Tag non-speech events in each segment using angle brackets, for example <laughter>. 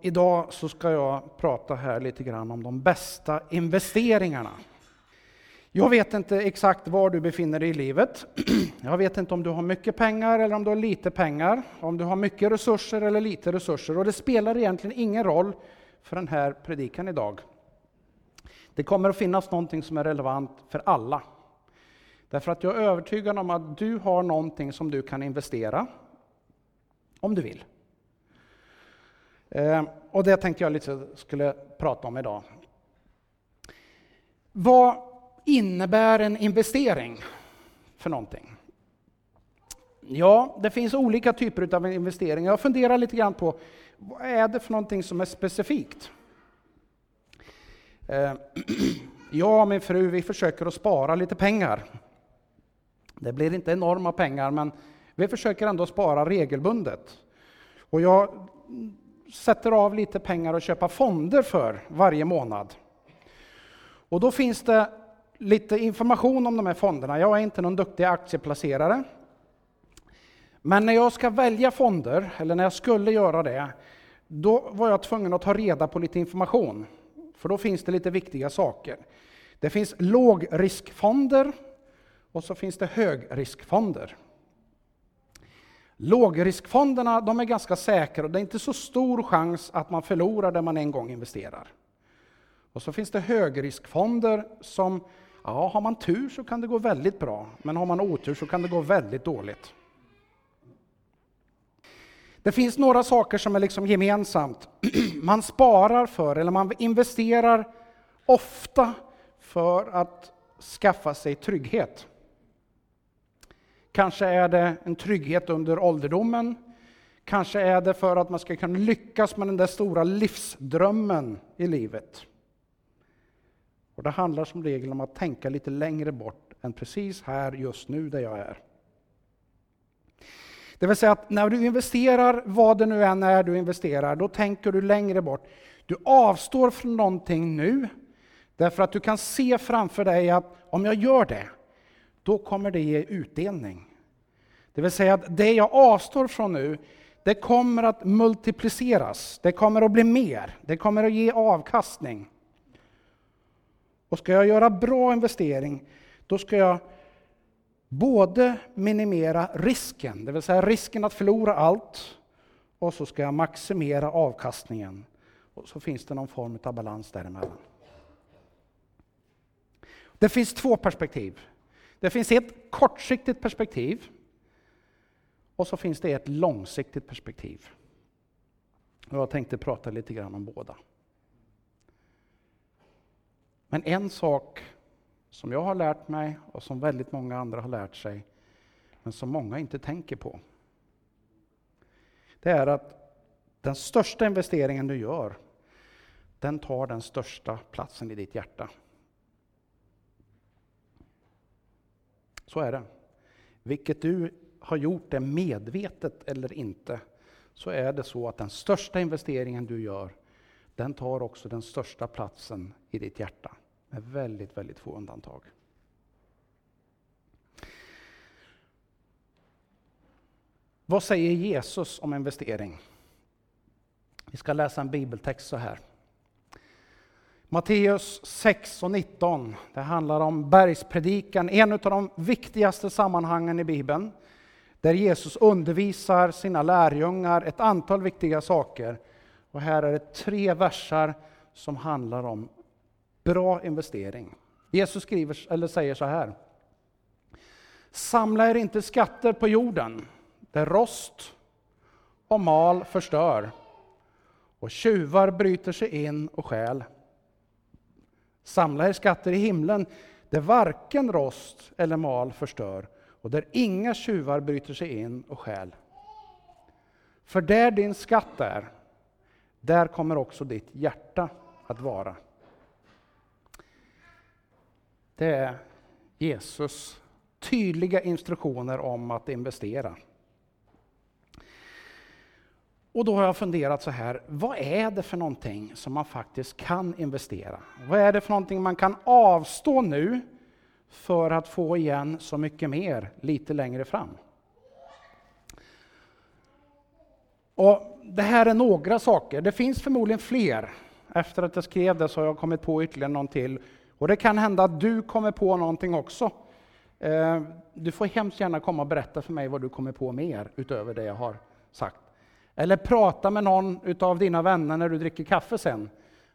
Idag så ska jag prata här lite grann om de bästa investeringarna. Jag vet inte exakt var du befinner dig i livet. <clears throat> Jag vet inte om du har mycket pengar eller om du har lite pengar, om du har mycket resurser eller lite resurser. Och det spelar egentligen ingen roll för den här predikan idag. Det kommer att finnas någonting som är relevant för alla. Därför att jag är övertygad om att du har någonting som du kan investera, om du vill. Eh, och det tänkte jag lite skulle prata om idag. Vad innebär en investering för någonting? Ja, det finns olika typer av investeringar. Jag funderar lite grann på vad är det för någonting som är specifikt? Eh, <clears throat> jag och min fru vi försöker att spara lite pengar. Det blir inte enorma pengar, men vi försöker ändå spara regelbundet. Och jag sätter av lite pengar att köpa fonder för varje månad. Och då finns det lite information om de här fonderna. Jag är inte någon duktig aktieplacerare. Men när jag ska välja fonder, eller när jag skulle göra det, då var jag tvungen att ta reda på lite information. För då finns det lite viktiga saker. Det finns lågriskfonder och så finns det högriskfonder. Lågriskfonderna de är ganska säkra och det är inte så stor chans att man förlorar det man en gång investerar. Och så finns det högriskfonder som, ja, har man tur så kan det gå väldigt bra, men har man otur så kan det gå väldigt dåligt. Det finns några saker som är liksom gemensamt. <clears throat> Man sparar för, eller man investerar ofta för att skaffa sig trygghet. Kanske är det en trygghet under ålderdomen. Kanske är det för att man ska kunna lyckas med den där stora livsdrömmen i livet. Och Det handlar som regel om att tänka lite längre bort än precis här, just nu, där jag är. Det vill säga att när du investerar, vad det nu än är du investerar, då tänker du längre bort. Du avstår från någonting nu, därför att du kan se framför dig att om jag gör det, då kommer det ge utdelning. Det vill säga att det jag avstår från nu, det kommer att multipliceras, det kommer att bli mer, det kommer att ge avkastning. Och ska jag göra bra investering, då ska jag både minimera risken, det vill säga risken att förlora allt, och så ska jag maximera avkastningen. Och så finns det någon form av balans däremellan. Det finns två perspektiv. Det finns ett kortsiktigt perspektiv och så finns det ett långsiktigt perspektiv. Och jag tänkte prata lite grann om båda. Men en sak som jag har lärt mig och som väldigt många andra har lärt sig, men som många inte tänker på. Det är att den största investeringen du gör, den tar den största platsen i ditt hjärta. Så är det. Vilket du har gjort det medvetet eller inte, så är det så att den största investeringen du gör, den tar också den största platsen i ditt hjärta. Med väldigt, väldigt få undantag. Vad säger Jesus om investering? Vi ska läsa en bibeltext så här. Matteus 6 och 19. Det handlar om bergspredikan, en av de viktigaste sammanhangen i Bibeln. Där Jesus undervisar sina lärjungar ett antal viktiga saker. Och här är det tre versar som handlar om bra investering. Jesus skriver, eller säger så här. Samla er inte skatter på jorden, där rost och mal förstör och tjuvar bryter sig in och stjäl. Samla er skatter i himlen, där varken rost eller mal förstör och där inga tjuvar bryter sig in och stjäl. För där din skatt är, där kommer också ditt hjärta att vara. Det är Jesus tydliga instruktioner om att investera. Och då har jag funderat så här, vad är det för någonting som man faktiskt kan investera? Vad är det för någonting man kan avstå nu för att få igen så mycket mer lite längre fram? Och det här är några saker. Det finns förmodligen fler. Efter att jag skrev det så har jag kommit på ytterligare någon till. Och det kan hända att du kommer på någonting också. Eh, du får hemskt gärna komma och berätta för mig vad du kommer på mer utöver det jag har sagt. Eller prata med någon av dina vänner när du dricker kaffe sen.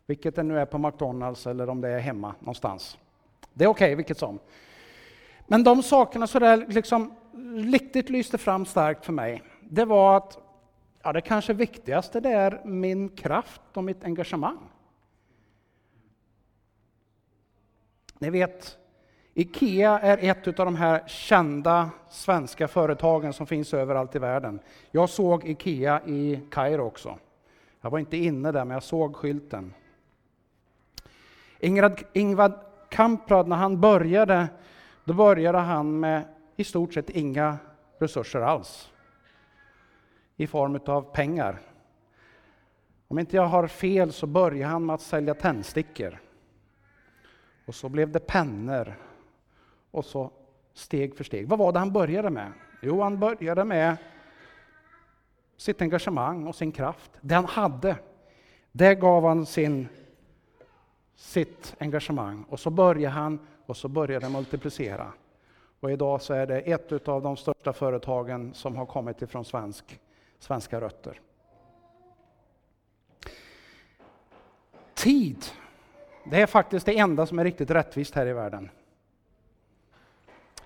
Vilket det nu är på McDonalds eller om det är hemma någonstans. Det är okej okay, vilket som. Men de sakerna som där liksom riktigt lyste fram starkt för mig, det var att ja, det kanske viktigaste det är min kraft och mitt engagemang. Ni vet, Ikea är ett av de här kända svenska företagen som finns överallt i världen. Jag såg Ikea i Kairo också. Jag var inte inne där, men jag såg skylten. Ingrid, Ingvad Kamprad, när han började, då började han med i stort sett inga resurser alls i form av pengar. Om inte jag har fel så började han med att sälja tändstickor. Och så blev det pennor. Och så steg för steg. Vad var det han började med? Jo, han började med sitt engagemang och sin kraft. Det han hade, det gav han sin, sitt engagemang. Och så började han och så började det multiplicera. Och idag så är det ett av de största företagen som har kommit ifrån svensk, svenska rötter. Tid, det är faktiskt det enda som är riktigt rättvist här i världen.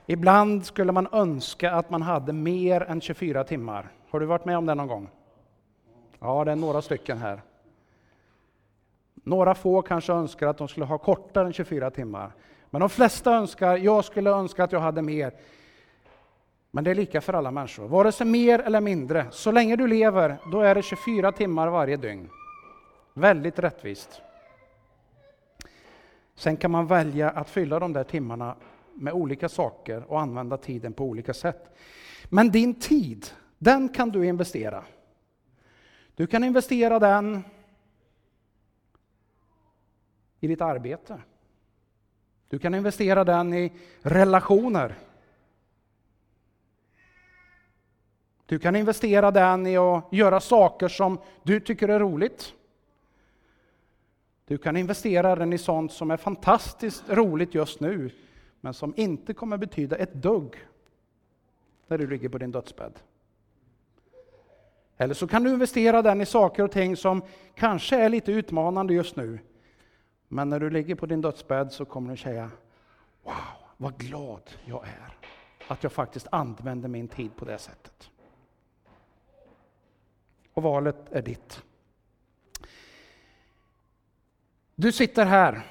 Ibland skulle man önska att man hade mer än 24 timmar. Har du varit med om det någon gång? Ja, det är några stycken här. Några få kanske önskar att de skulle ha kortare än 24 timmar. Men de flesta önskar, jag skulle önska att jag hade mer. Men det är lika för alla människor, vare sig mer eller mindre. Så länge du lever, då är det 24 timmar varje dygn. Väldigt rättvist. Sen kan man välja att fylla de där timmarna med olika saker och använda tiden på olika sätt. Men din tid, den kan du investera. Du kan investera den i ditt arbete. Du kan investera den i relationer. Du kan investera den i att göra saker som du tycker är roligt. Du kan investera den i sånt som är fantastiskt roligt just nu, men som inte kommer betyda ett dugg när du ligger på din dödsbädd. Eller så kan du investera den i saker och ting som kanske är lite utmanande just nu, men när du ligger på din dödsbädd så kommer du säga Wow, vad glad jag är att jag faktiskt använder min tid på det sättet. Och valet är ditt. Du sitter här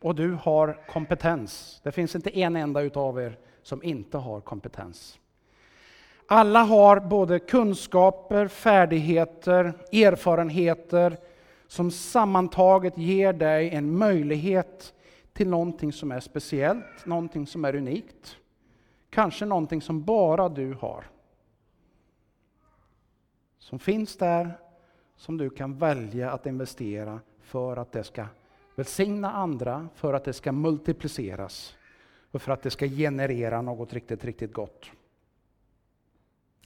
och du har kompetens. Det finns inte en enda utav er som inte har kompetens. Alla har både kunskaper, färdigheter, erfarenheter som sammantaget ger dig en möjlighet till någonting som är speciellt, någonting som är unikt. Kanske någonting som bara du har. Som finns där, som du kan välja att investera för att det ska välsigna andra, för att det ska multipliceras och för att det ska generera något riktigt, riktigt gott.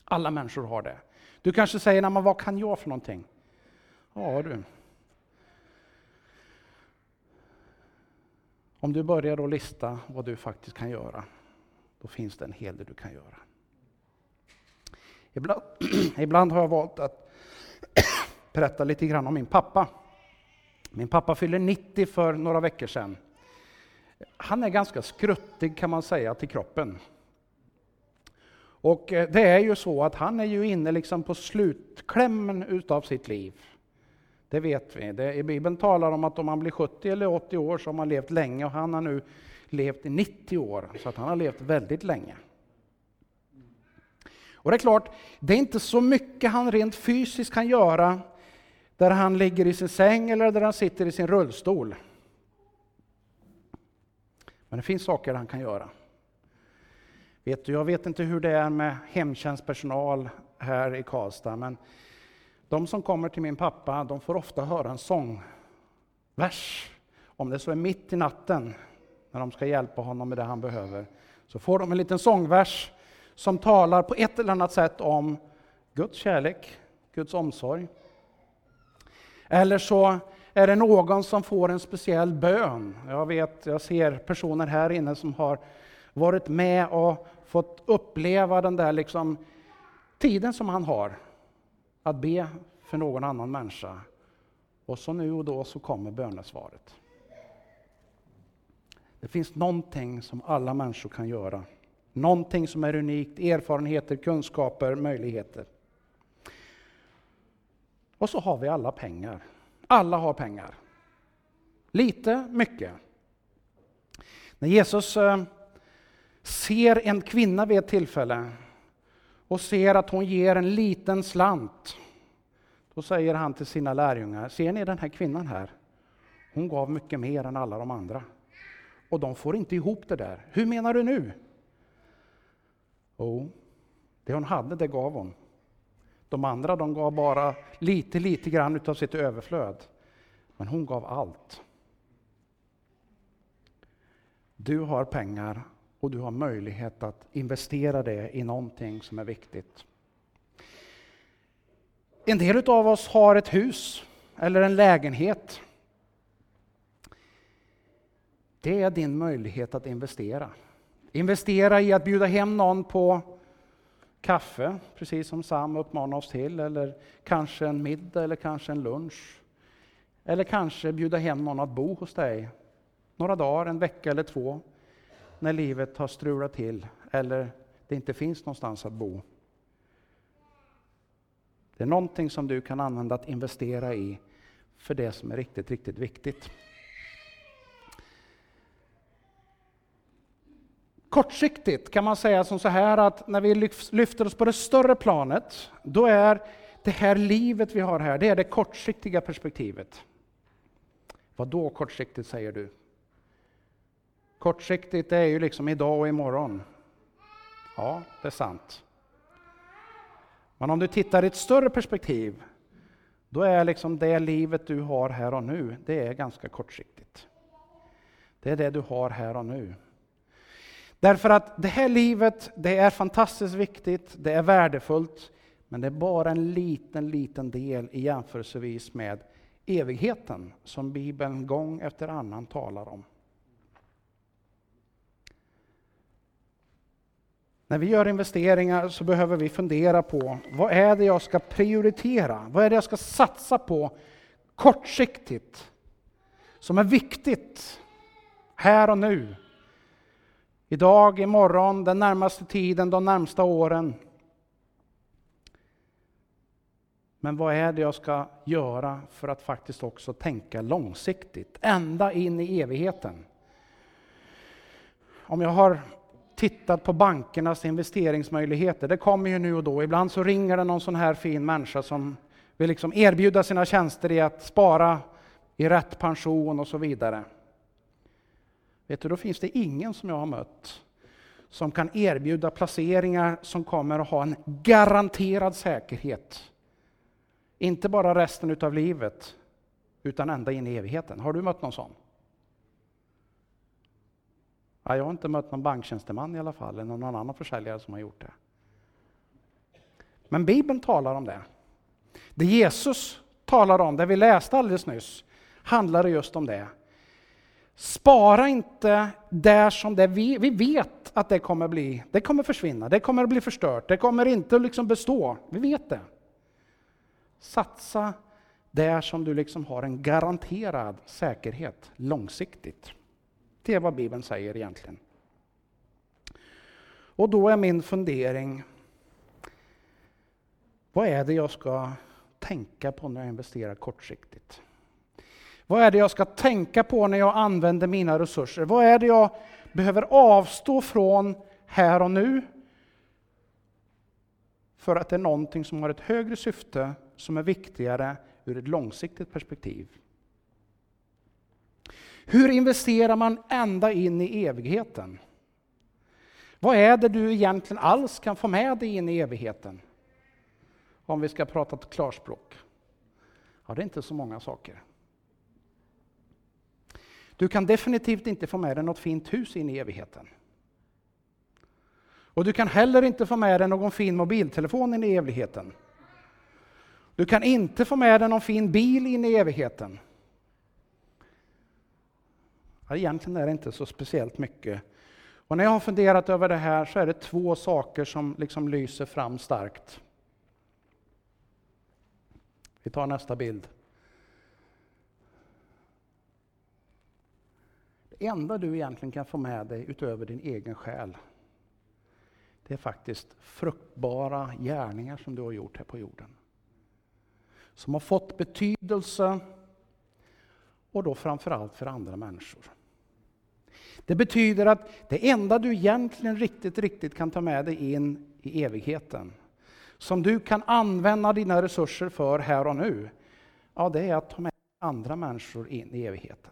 Alla människor har det. Du kanske säger, men vad kan jag för någonting? Ja du, Om du börjar att lista vad du faktiskt kan göra, då finns det en hel del du kan göra. Ibland, <clears throat> ibland har jag valt att <clears throat> berätta lite grann om min pappa. Min pappa fyller 90 för några veckor sedan. Han är ganska skruttig kan man säga till kroppen. Och eh, det är ju så att han är ju inne liksom på slutklämmen utav sitt liv. Det vet vi. Det, I Bibeln talar om att om man blir 70 eller 80 år så har man levt länge och han har nu levt i 90 år, så att han har levt väldigt länge. Och det är klart, det är inte så mycket han rent fysiskt kan göra där han ligger i sin säng eller där han sitter i sin rullstol. Men det finns saker han kan göra. Vet du, jag vet inte hur det är med hemtjänstpersonal här i Karlstad, men de som kommer till min pappa, de får ofta höra en sångvers. Om det så är mitt i natten, när de ska hjälpa honom med det han behöver, så får de en liten sångvers som talar på ett eller annat sätt om Guds kärlek, Guds omsorg. Eller så är det någon som får en speciell bön. Jag vet, jag ser personer här inne som har varit med och fått uppleva den där liksom tiden som han har att be för någon annan människa. Och så nu och då så kommer bönesvaret. Det finns någonting som alla människor kan göra. Någonting som är unikt, erfarenheter, kunskaper, möjligheter. Och så har vi alla pengar. Alla har pengar. Lite, mycket. När Jesus eh, ser en kvinna vid ett tillfälle och ser att hon ger en liten slant, då säger han till sina lärjungar, ser ni den här kvinnan här? Hon gav mycket mer än alla de andra. Och de får inte ihop det där. Hur menar du nu? Jo, det hon hade, det gav hon. De andra de gav bara lite, lite grann utav sitt överflöd. Men hon gav allt. Du har pengar och du har möjlighet att investera det i någonting som är viktigt. En del av oss har ett hus eller en lägenhet. Det är din möjlighet att investera. Investera i att bjuda hem någon på kaffe, precis som Sam uppmanar oss till, eller kanske en middag eller kanske en lunch. Eller kanske bjuda hem någon att bo hos dig några dagar, en vecka eller två, när livet har strulat till eller det inte finns någonstans att bo. Det är någonting som du kan använda att investera i för det som är riktigt, riktigt viktigt. Kortsiktigt kan man säga som så här att när vi lyfter oss på det större planet, då är det här livet vi har här, det är det kortsiktiga perspektivet. Vad då kortsiktigt säger du? Kortsiktigt är ju liksom idag och imorgon. Ja, det är sant. Men om du tittar i ett större perspektiv, då är liksom det livet du har här och nu, det är ganska kortsiktigt. Det är det du har här och nu. Därför att det här livet, det är fantastiskt viktigt, det är värdefullt, men det är bara en liten, liten del i jämförelsevis med evigheten som Bibeln gång efter annan talar om. När vi gör investeringar så behöver vi fundera på vad är det jag ska prioritera? Vad är det jag ska satsa på kortsiktigt? Som är viktigt här och nu. Idag, imorgon, den närmaste tiden, de närmsta åren. Men vad är det jag ska göra för att faktiskt också tänka långsiktigt, ända in i evigheten? Om jag har tittat på bankernas investeringsmöjligheter, det kommer ju nu och då. Ibland så ringer det någon sån här fin människa som vill liksom erbjuda sina tjänster i att spara i rätt pension och så vidare. Vet du, då finns det ingen som jag har mött som kan erbjuda placeringar som kommer att ha en garanterad säkerhet. Inte bara resten av livet, utan ända in i evigheten. Har du mött någon sån? Ja, jag har inte mött någon banktjänsteman i alla fall, eller någon annan försäljare som har gjort det. Men Bibeln talar om det. Det Jesus talar om, det vi läste alldeles nyss, handlar just om det. Spara inte där som det vi, vi vet att det kommer bli, det kommer försvinna, det kommer att bli förstört, det kommer inte liksom bestå. Vi vet det. Satsa där som du liksom har en garanterad säkerhet långsiktigt. Det är vad Bibeln säger egentligen. Och då är min fundering, vad är det jag ska tänka på när jag investerar kortsiktigt? Vad är det jag ska tänka på när jag använder mina resurser? Vad är det jag behöver avstå från här och nu? För att det är någonting som har ett högre syfte, som är viktigare ur ett långsiktigt perspektiv. Hur investerar man ända in i evigheten? Vad är det du egentligen alls kan få med dig in i evigheten? Om vi ska prata ett klarspråk. Ja, det är inte så många saker. Du kan definitivt inte få med dig något fint hus in i evigheten. Och du kan heller inte få med dig någon fin mobiltelefon in i evigheten. Du kan inte få med dig någon fin bil in i evigheten. Ja, egentligen är det inte så speciellt mycket. Och när jag har funderat över det här så är det två saker som liksom lyser fram starkt. Vi tar nästa bild. Det enda du egentligen kan få med dig utöver din egen själ, det är faktiskt fruktbara gärningar som du har gjort här på jorden. Som har fått betydelse, och då framförallt för andra människor. Det betyder att det enda du egentligen riktigt, riktigt kan ta med dig in i evigheten, som du kan använda dina resurser för här och nu, ja, det är att ta med andra människor in i evigheten.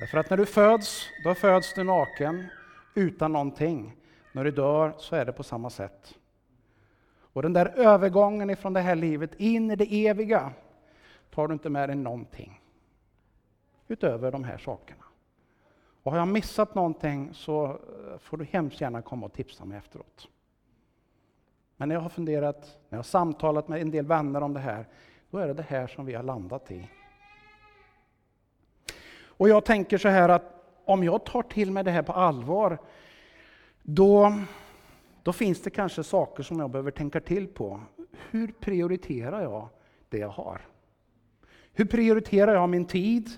Därför att när du föds, då föds du naken, utan någonting. När du dör så är det på samma sätt. Och den där övergången ifrån det här livet in i det eviga tar du inte med dig någonting utöver de här sakerna. Och har jag missat någonting så eh, får du hemskt gärna komma och tipsa mig efteråt. Men när jag har funderat, när jag har samtalat med en del vänner om det här, då är det det här som vi har landat i. Och jag tänker så här att om jag tar till mig det här på allvar, då, då finns det kanske saker som jag behöver tänka till på. Hur prioriterar jag det jag har? Hur prioriterar jag min tid?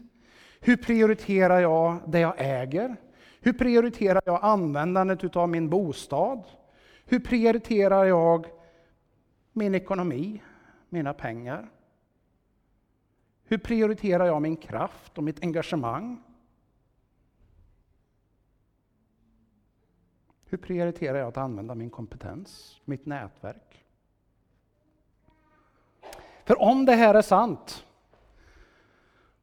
Hur prioriterar jag det jag äger? Hur prioriterar jag användandet av min bostad? Hur prioriterar jag min ekonomi, mina pengar? Hur prioriterar jag min kraft och mitt engagemang? Hur prioriterar jag att använda min kompetens, mitt nätverk? För om det här är sant,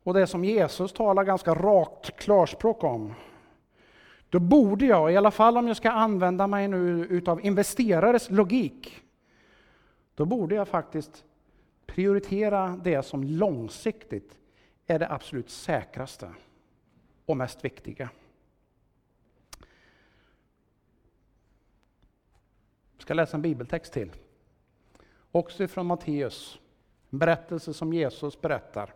och det som Jesus talar ganska rakt klarspråk om, då borde jag, i alla fall om jag ska använda mig nu utav investerares logik, då borde jag faktiskt prioritera det som långsiktigt är det absolut säkraste och mest viktiga. Jag ska läsa en bibeltext till. Också från Matteus, en berättelse som Jesus berättar.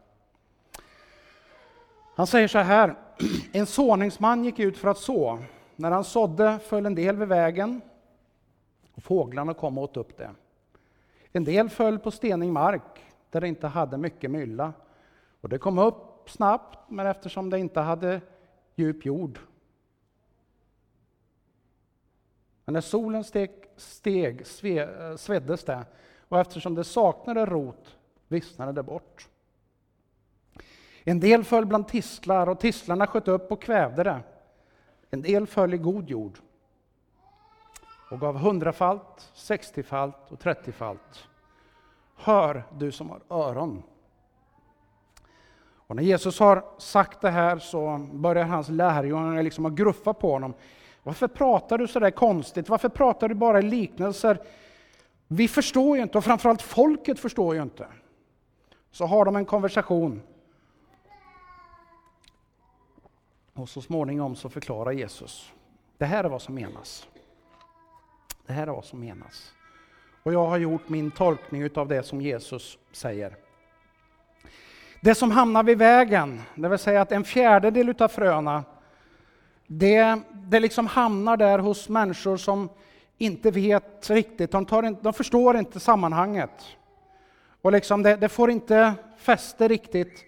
Han säger så här, <clears throat> en såningsman gick ut för att så. När han sådde föll en del vid vägen och fåglarna kom och åt upp det. En del föll på stenig mark där det inte hade mycket mylla. Och det kom upp snabbt, men eftersom det inte hade djup jord. Men när solen steg, steg sve, eh, sveddes det, och eftersom det saknade rot vissnade det bort. En del föll bland tistlar, och tistlarna sköt upp och kvävde det. En del föll i god jord och gav hundrafalt, sextiofalt och trettiofalt. Hör, du som har öron. Och när Jesus har sagt det här så börjar hans lärjungar liksom att gruffa på honom. Varför pratar du så där konstigt? Varför pratar du bara i liknelser? Vi förstår ju inte, och framförallt folket förstår ju inte. Så har de en konversation. Och så småningom så förklarar Jesus. Det här är vad som menas. Det här är vad som menas. Och jag har gjort min tolkning av det som Jesus säger. Det som hamnar vid vägen, det vill säga att en fjärdedel av fröna, det, det liksom hamnar där hos människor som inte vet riktigt, de, tar, de förstår inte sammanhanget. Och liksom det, det får inte fäste riktigt.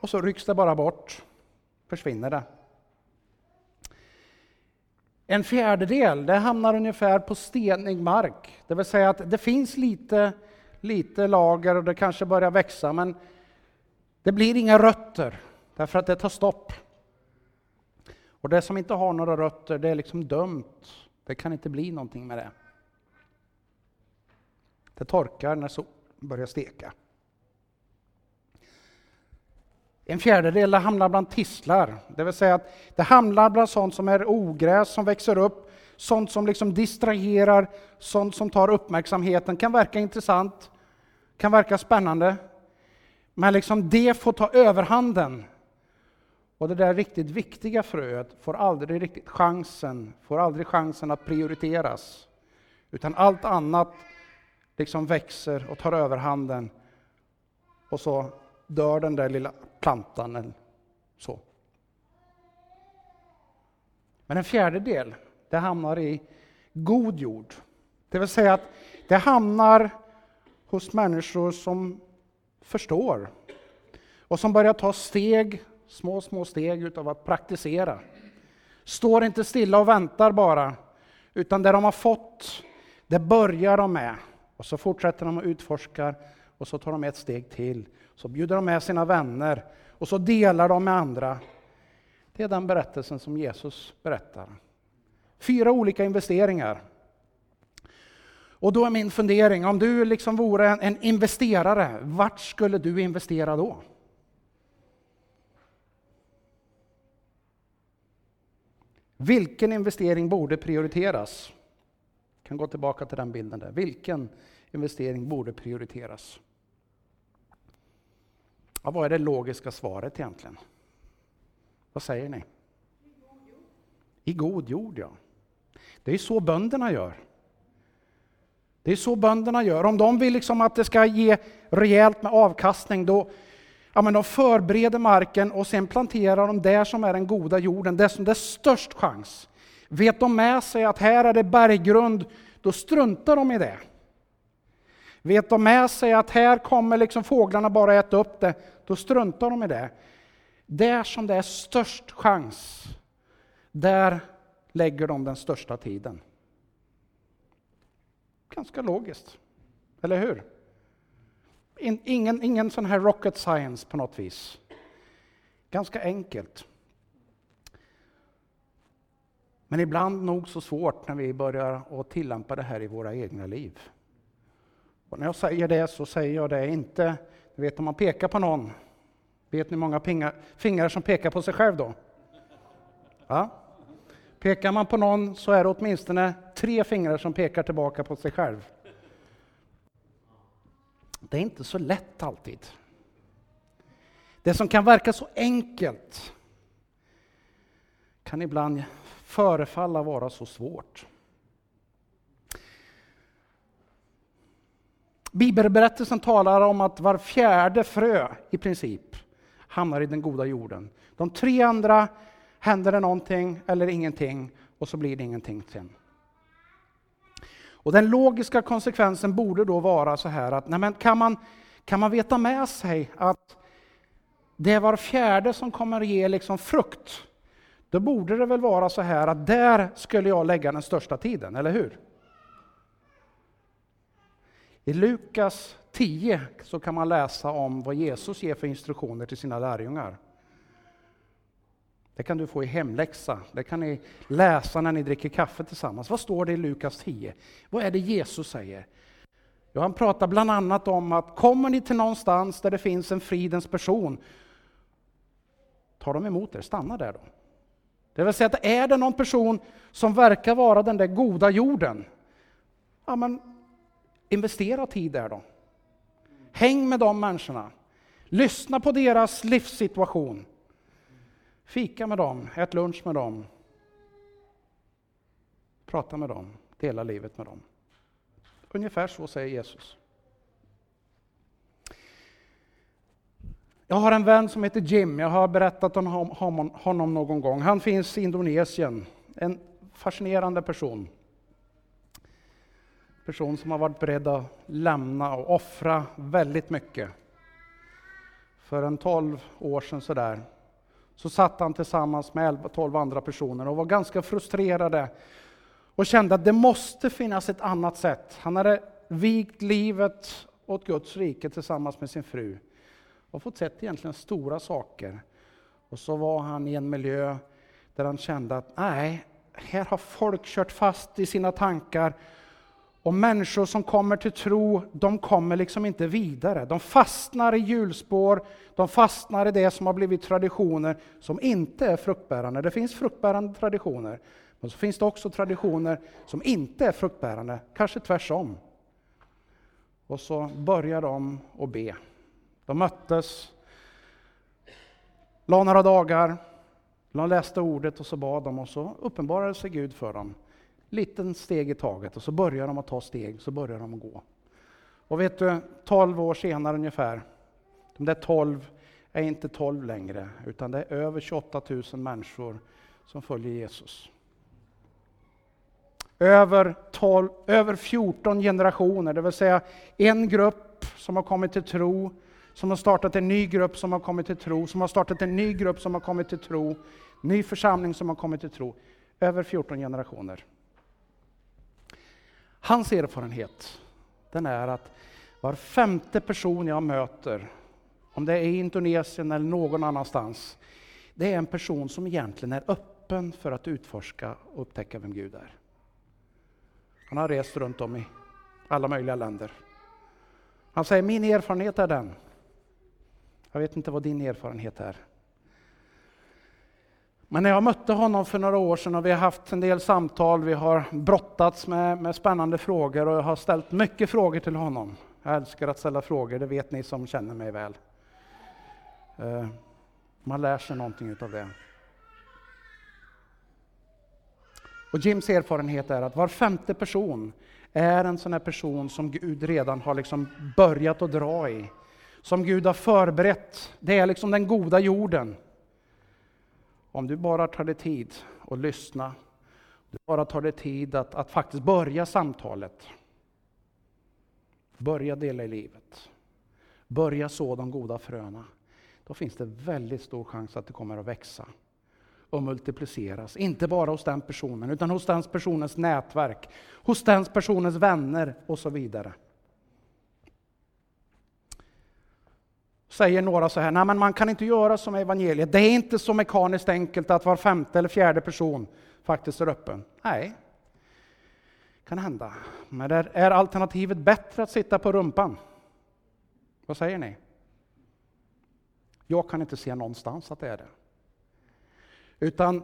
Och så rycks det bara bort, försvinner det. En fjärdedel det hamnar ungefär på stenig mark, det vill säga att det finns lite, lite lager och det kanske börjar växa, men det blir inga rötter därför att det tar stopp. Och det som inte har några rötter, det är liksom dömt. Det kan inte bli någonting med det. Det torkar när solen börjar steka. En fjärdedel hamnar bland tistlar, det vill säga att det hamnar bland sånt som är ogräs som växer upp, sånt som liksom distraherar, sånt som tar uppmärksamheten, kan verka intressant, kan verka spännande, men liksom det får ta överhanden. Och det där riktigt viktiga fröet får aldrig riktigt chansen, får aldrig chansen att prioriteras, utan allt annat liksom växer och tar överhanden. Och så dör den där lilla plantan. Eller så. Men en fjärdedel, det hamnar i god jord. Det vill säga att det hamnar hos människor som förstår och som börjar ta steg, små, små steg utav att praktisera. Står inte stilla och väntar bara, utan det de har fått, det börjar de med. Och så fortsätter de att utforska och så tar de ett steg till. Så bjuder de med sina vänner och så delar de med andra. Det är den berättelsen som Jesus berättar. Fyra olika investeringar. Och då är min fundering, om du liksom vore en investerare, vart skulle du investera då? Vilken investering borde prioriteras? Jag kan gå tillbaka till den bilden där. Vilken investering borde prioriteras? Ja, vad är det logiska svaret egentligen? Vad säger ni? I god jord, ja. Det är så bönderna gör. Det är så bönderna gör. Om de vill liksom att det ska ge rejält med avkastning, då ja, men de förbereder marken och sen planterar de där som är den goda jorden, där som det är störst chans. Vet de med sig att här är det berggrund, då struntar de i det. Vet de med sig att här kommer liksom fåglarna bara äta upp det, då struntar de i det. Där som det är störst chans, där lägger de den största tiden. Ganska logiskt, eller hur? Ingen, ingen sån här rocket science på något vis. Ganska enkelt. Men ibland nog så svårt när vi börjar att tillämpa det här i våra egna liv. Och när jag säger det så säger jag det inte, du vet om man pekar på någon, vet ni hur många pingar, fingrar som pekar på sig själv då? Ja? Pekar man på någon så är det åtminstone tre fingrar som pekar tillbaka på sig själv. Det är inte så lätt alltid. Det som kan verka så enkelt kan ibland förefalla vara så svårt. Bibelberättelsen talar om att var fjärde frö i princip hamnar i den goda jorden. De tre andra händer det någonting eller ingenting och så blir det ingenting sen. Och den logiska konsekvensen borde då vara så här att nej men kan, man, kan man veta med sig att det är var fjärde som kommer ge liksom frukt, då borde det väl vara så här att där skulle jag lägga den största tiden, eller hur? I Lukas 10 så kan man läsa om vad Jesus ger för instruktioner till sina lärjungar. Det kan du få i hemläxa. Det kan ni läsa när ni dricker kaffe tillsammans. Vad står det i Lukas 10? Vad är det Jesus säger? Jo, han pratar bland annat om att kommer ni till någonstans där det finns en fridens person, ta dem emot er, stanna där då. Det vill säga att är det någon person som verkar vara den där goda jorden, ja men investera tid där då. Häng med de människorna. Lyssna på deras livssituation. Fika med dem, ät lunch med dem. Prata med dem, dela livet med dem. Ungefär så säger Jesus. Jag har en vän som heter Jim, jag har berättat om honom någon gång. Han finns i Indonesien, en fascinerande person. Person som har varit beredd att lämna och offra väldigt mycket. För en 12 år sedan sådär så satt han tillsammans med 11, 12 andra personer och var ganska frustrerade och kände att det måste finnas ett annat sätt. Han hade vigt livet åt Guds rike tillsammans med sin fru och fått sett egentligen stora saker. Och så var han i en miljö där han kände att nej, här har folk kört fast i sina tankar och människor som kommer till tro, de kommer liksom inte vidare. De fastnar i hjulspår, de fastnar i det som har blivit traditioner som inte är fruktbärande. Det finns fruktbärande traditioner, men så finns det också traditioner som inte är fruktbärande, kanske tvärsom. Och så börjar de att be. De möttes, la några dagar, de läste ordet och så bad de och så uppenbarade sig Gud för dem liten steg i taget och så börjar de att ta steg, så börjar de att gå. Och vet du, 12 år senare ungefär, de där 12 är inte 12 längre, utan det är över 28 000 människor som följer Jesus. Över, 12, över 14 generationer, det vill säga en grupp som har kommit till tro, som har startat en ny grupp som har kommit till tro, som har startat en ny grupp som har kommit till tro, ny församling som har kommit till tro. Över 14 generationer. Hans erfarenhet, den är att var femte person jag möter, om det är i Indonesien eller någon annanstans, det är en person som egentligen är öppen för att utforska och upptäcka vem Gud är. Han har rest runt om i alla möjliga länder. Han säger, min erfarenhet är den. Jag vet inte vad din erfarenhet är. Men när jag mötte honom för några år sedan och vi har haft en del samtal, vi har brottats med, med spännande frågor och jag har ställt mycket frågor till honom. Jag älskar att ställa frågor, det vet ni som känner mig väl. Eh, man lär sig någonting utav det. Och Jims erfarenhet är att var femte person är en sån här person som Gud redan har liksom börjat att dra i. Som Gud har förberett. Det är liksom den goda jorden. Om du bara tar dig tid att lyssna, du bara tar dig tid att, att faktiskt börja samtalet. Börja dela i livet. Börja så de goda fröna. Då finns det väldigt stor chans att det kommer att växa och multipliceras. Inte bara hos den personen, utan hos den personens nätverk, hos den personens vänner och så vidare. Säger några så här, nej men man kan inte göra som evangeliet. Det är inte så mekaniskt enkelt att var femte eller fjärde person faktiskt är öppen. Nej, kan hända. Men är alternativet bättre att sitta på rumpan? Vad säger ni? Jag kan inte se någonstans att det är det. Utan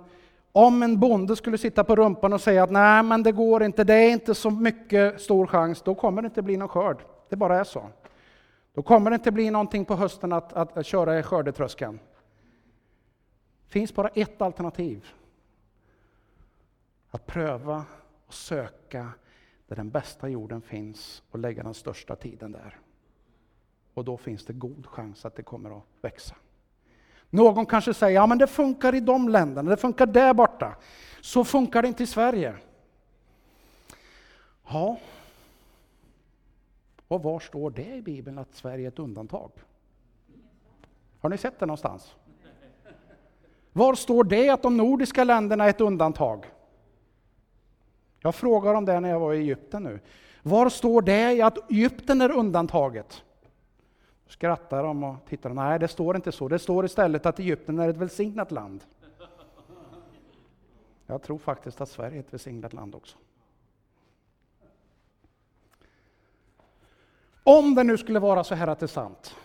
om en bonde skulle sitta på rumpan och säga att nej, men det går inte, det är inte så mycket stor chans, då kommer det inte bli någon skörd. Det bara är så. Då kommer det inte bli någonting på hösten att, att, att köra i skördetröskeln. Det finns bara ett alternativ. Att pröva och söka där den bästa jorden finns och lägga den största tiden där. Och då finns det god chans att det kommer att växa. Någon kanske säger, ja men det funkar i de länderna, det funkar där borta. Så funkar det inte i Sverige. Ja. Och var står det i Bibeln att Sverige är ett undantag? Har ni sett det någonstans? Var står det att de nordiska länderna är ett undantag? Jag frågar om det när jag var i Egypten nu. Var står det i att Egypten är undantaget? skrattar de och tittar. Nej, det står inte så. Det står istället att Egypten är ett välsignat land. Jag tror faktiskt att Sverige är ett välsignat land också. Om det nu skulle vara så här att det är sant.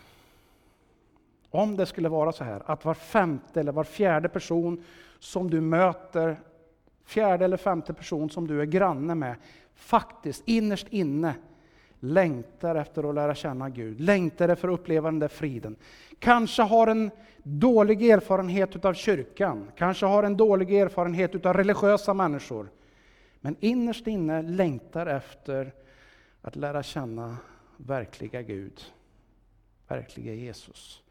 Om det skulle vara så här att var femte eller var fjärde person som du möter, fjärde eller femte person som du är granne med, faktiskt innerst inne längtar efter att lära känna Gud, längtar efter att uppleva den där friden. Kanske har en dålig erfarenhet av kyrkan, kanske har en dålig erfarenhet av religiösa människor. Men innerst inne längtar efter att lära känna verkliga Gud, verkliga Jesus.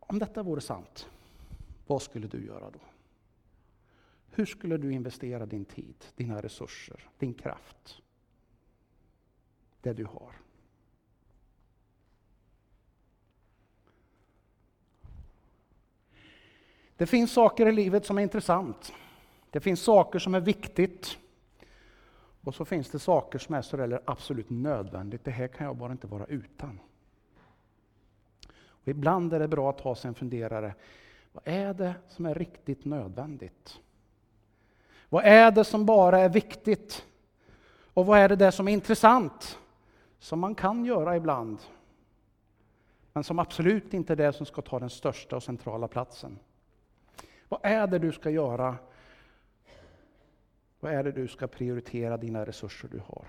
Om detta vore sant, vad skulle du göra då? Hur skulle du investera din tid, dina resurser, din kraft? Det du har. Det finns saker i livet som är intressant. Det finns saker som är viktigt. Och så finns det saker som är så eller absolut nödvändigt. Det här kan jag bara inte vara utan. Och ibland är det bra att ta sig en funderare. Vad är det som är riktigt nödvändigt? Vad är det som bara är viktigt? Och vad är det där som är intressant? Som man kan göra ibland. Men som absolut inte är det som ska ta den största och centrala platsen. Vad är det du ska göra? Vad är det du ska prioritera dina resurser du har?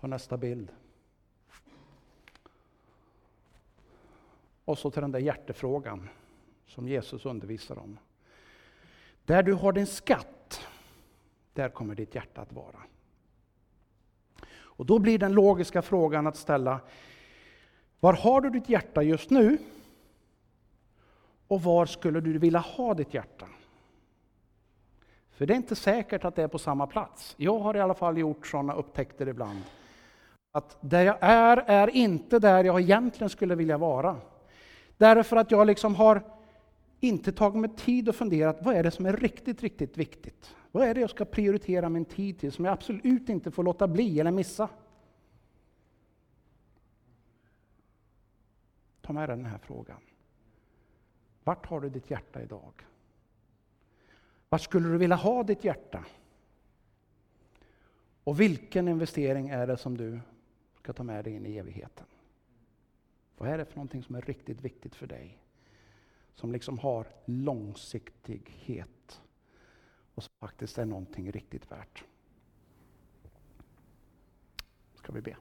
Ta nästa bild. Och så till den där hjärtefrågan som Jesus undervisar om. Där du har din skatt, där kommer ditt hjärta att vara. Och då blir den logiska frågan att ställa, var har du ditt hjärta just nu? Och var skulle du vilja ha ditt hjärta? För det är inte säkert att det är på samma plats. Jag har i alla fall gjort sådana upptäckter ibland. Att där jag är, är inte där jag egentligen skulle vilja vara. Därför att jag liksom har inte tagit mig tid och funderat, vad är det som är riktigt, riktigt viktigt? Vad är det jag ska prioritera min tid till, som jag absolut inte får låta bli eller missa? Ta med dig den här frågan. Vart har du ditt hjärta idag? Vart skulle du vilja ha ditt hjärta? Och vilken investering är det som du ska ta med dig in i evigheten? Vad är det för någonting som är riktigt viktigt för dig? Som liksom har långsiktighet och som faktiskt är någonting riktigt värt. Ska vi be.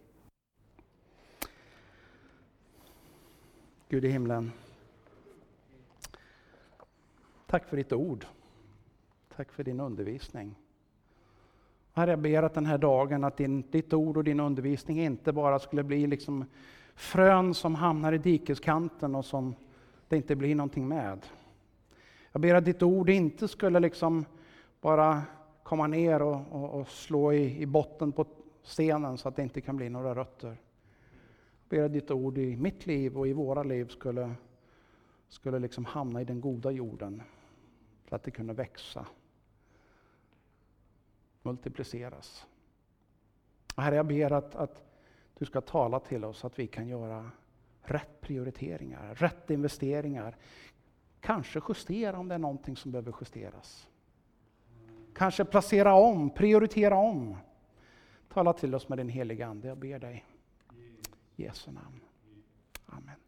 Gud i himlen. Tack för ditt ord. Tack för din undervisning. Herre, jag ber att den här dagen, att din, ditt ord och din undervisning inte bara skulle bli liksom frön som hamnar i dikeskanten och som det inte blir någonting med. Jag ber att ditt ord inte skulle liksom bara komma ner och, och, och slå i, i botten på stenen så att det inte kan bli några rötter. Jag ber att ditt ord i mitt liv och i våra liv skulle, skulle liksom hamna i den goda jorden för att det kunde växa, multipliceras. Herre, jag ber att, att du ska tala till oss så att vi kan göra rätt prioriteringar, rätt investeringar. Kanske justera om det är någonting som behöver justeras. Kanske placera om, prioritera om. Tala till oss med din heliga Ande, jag ber dig. I Jesu namn. Amen.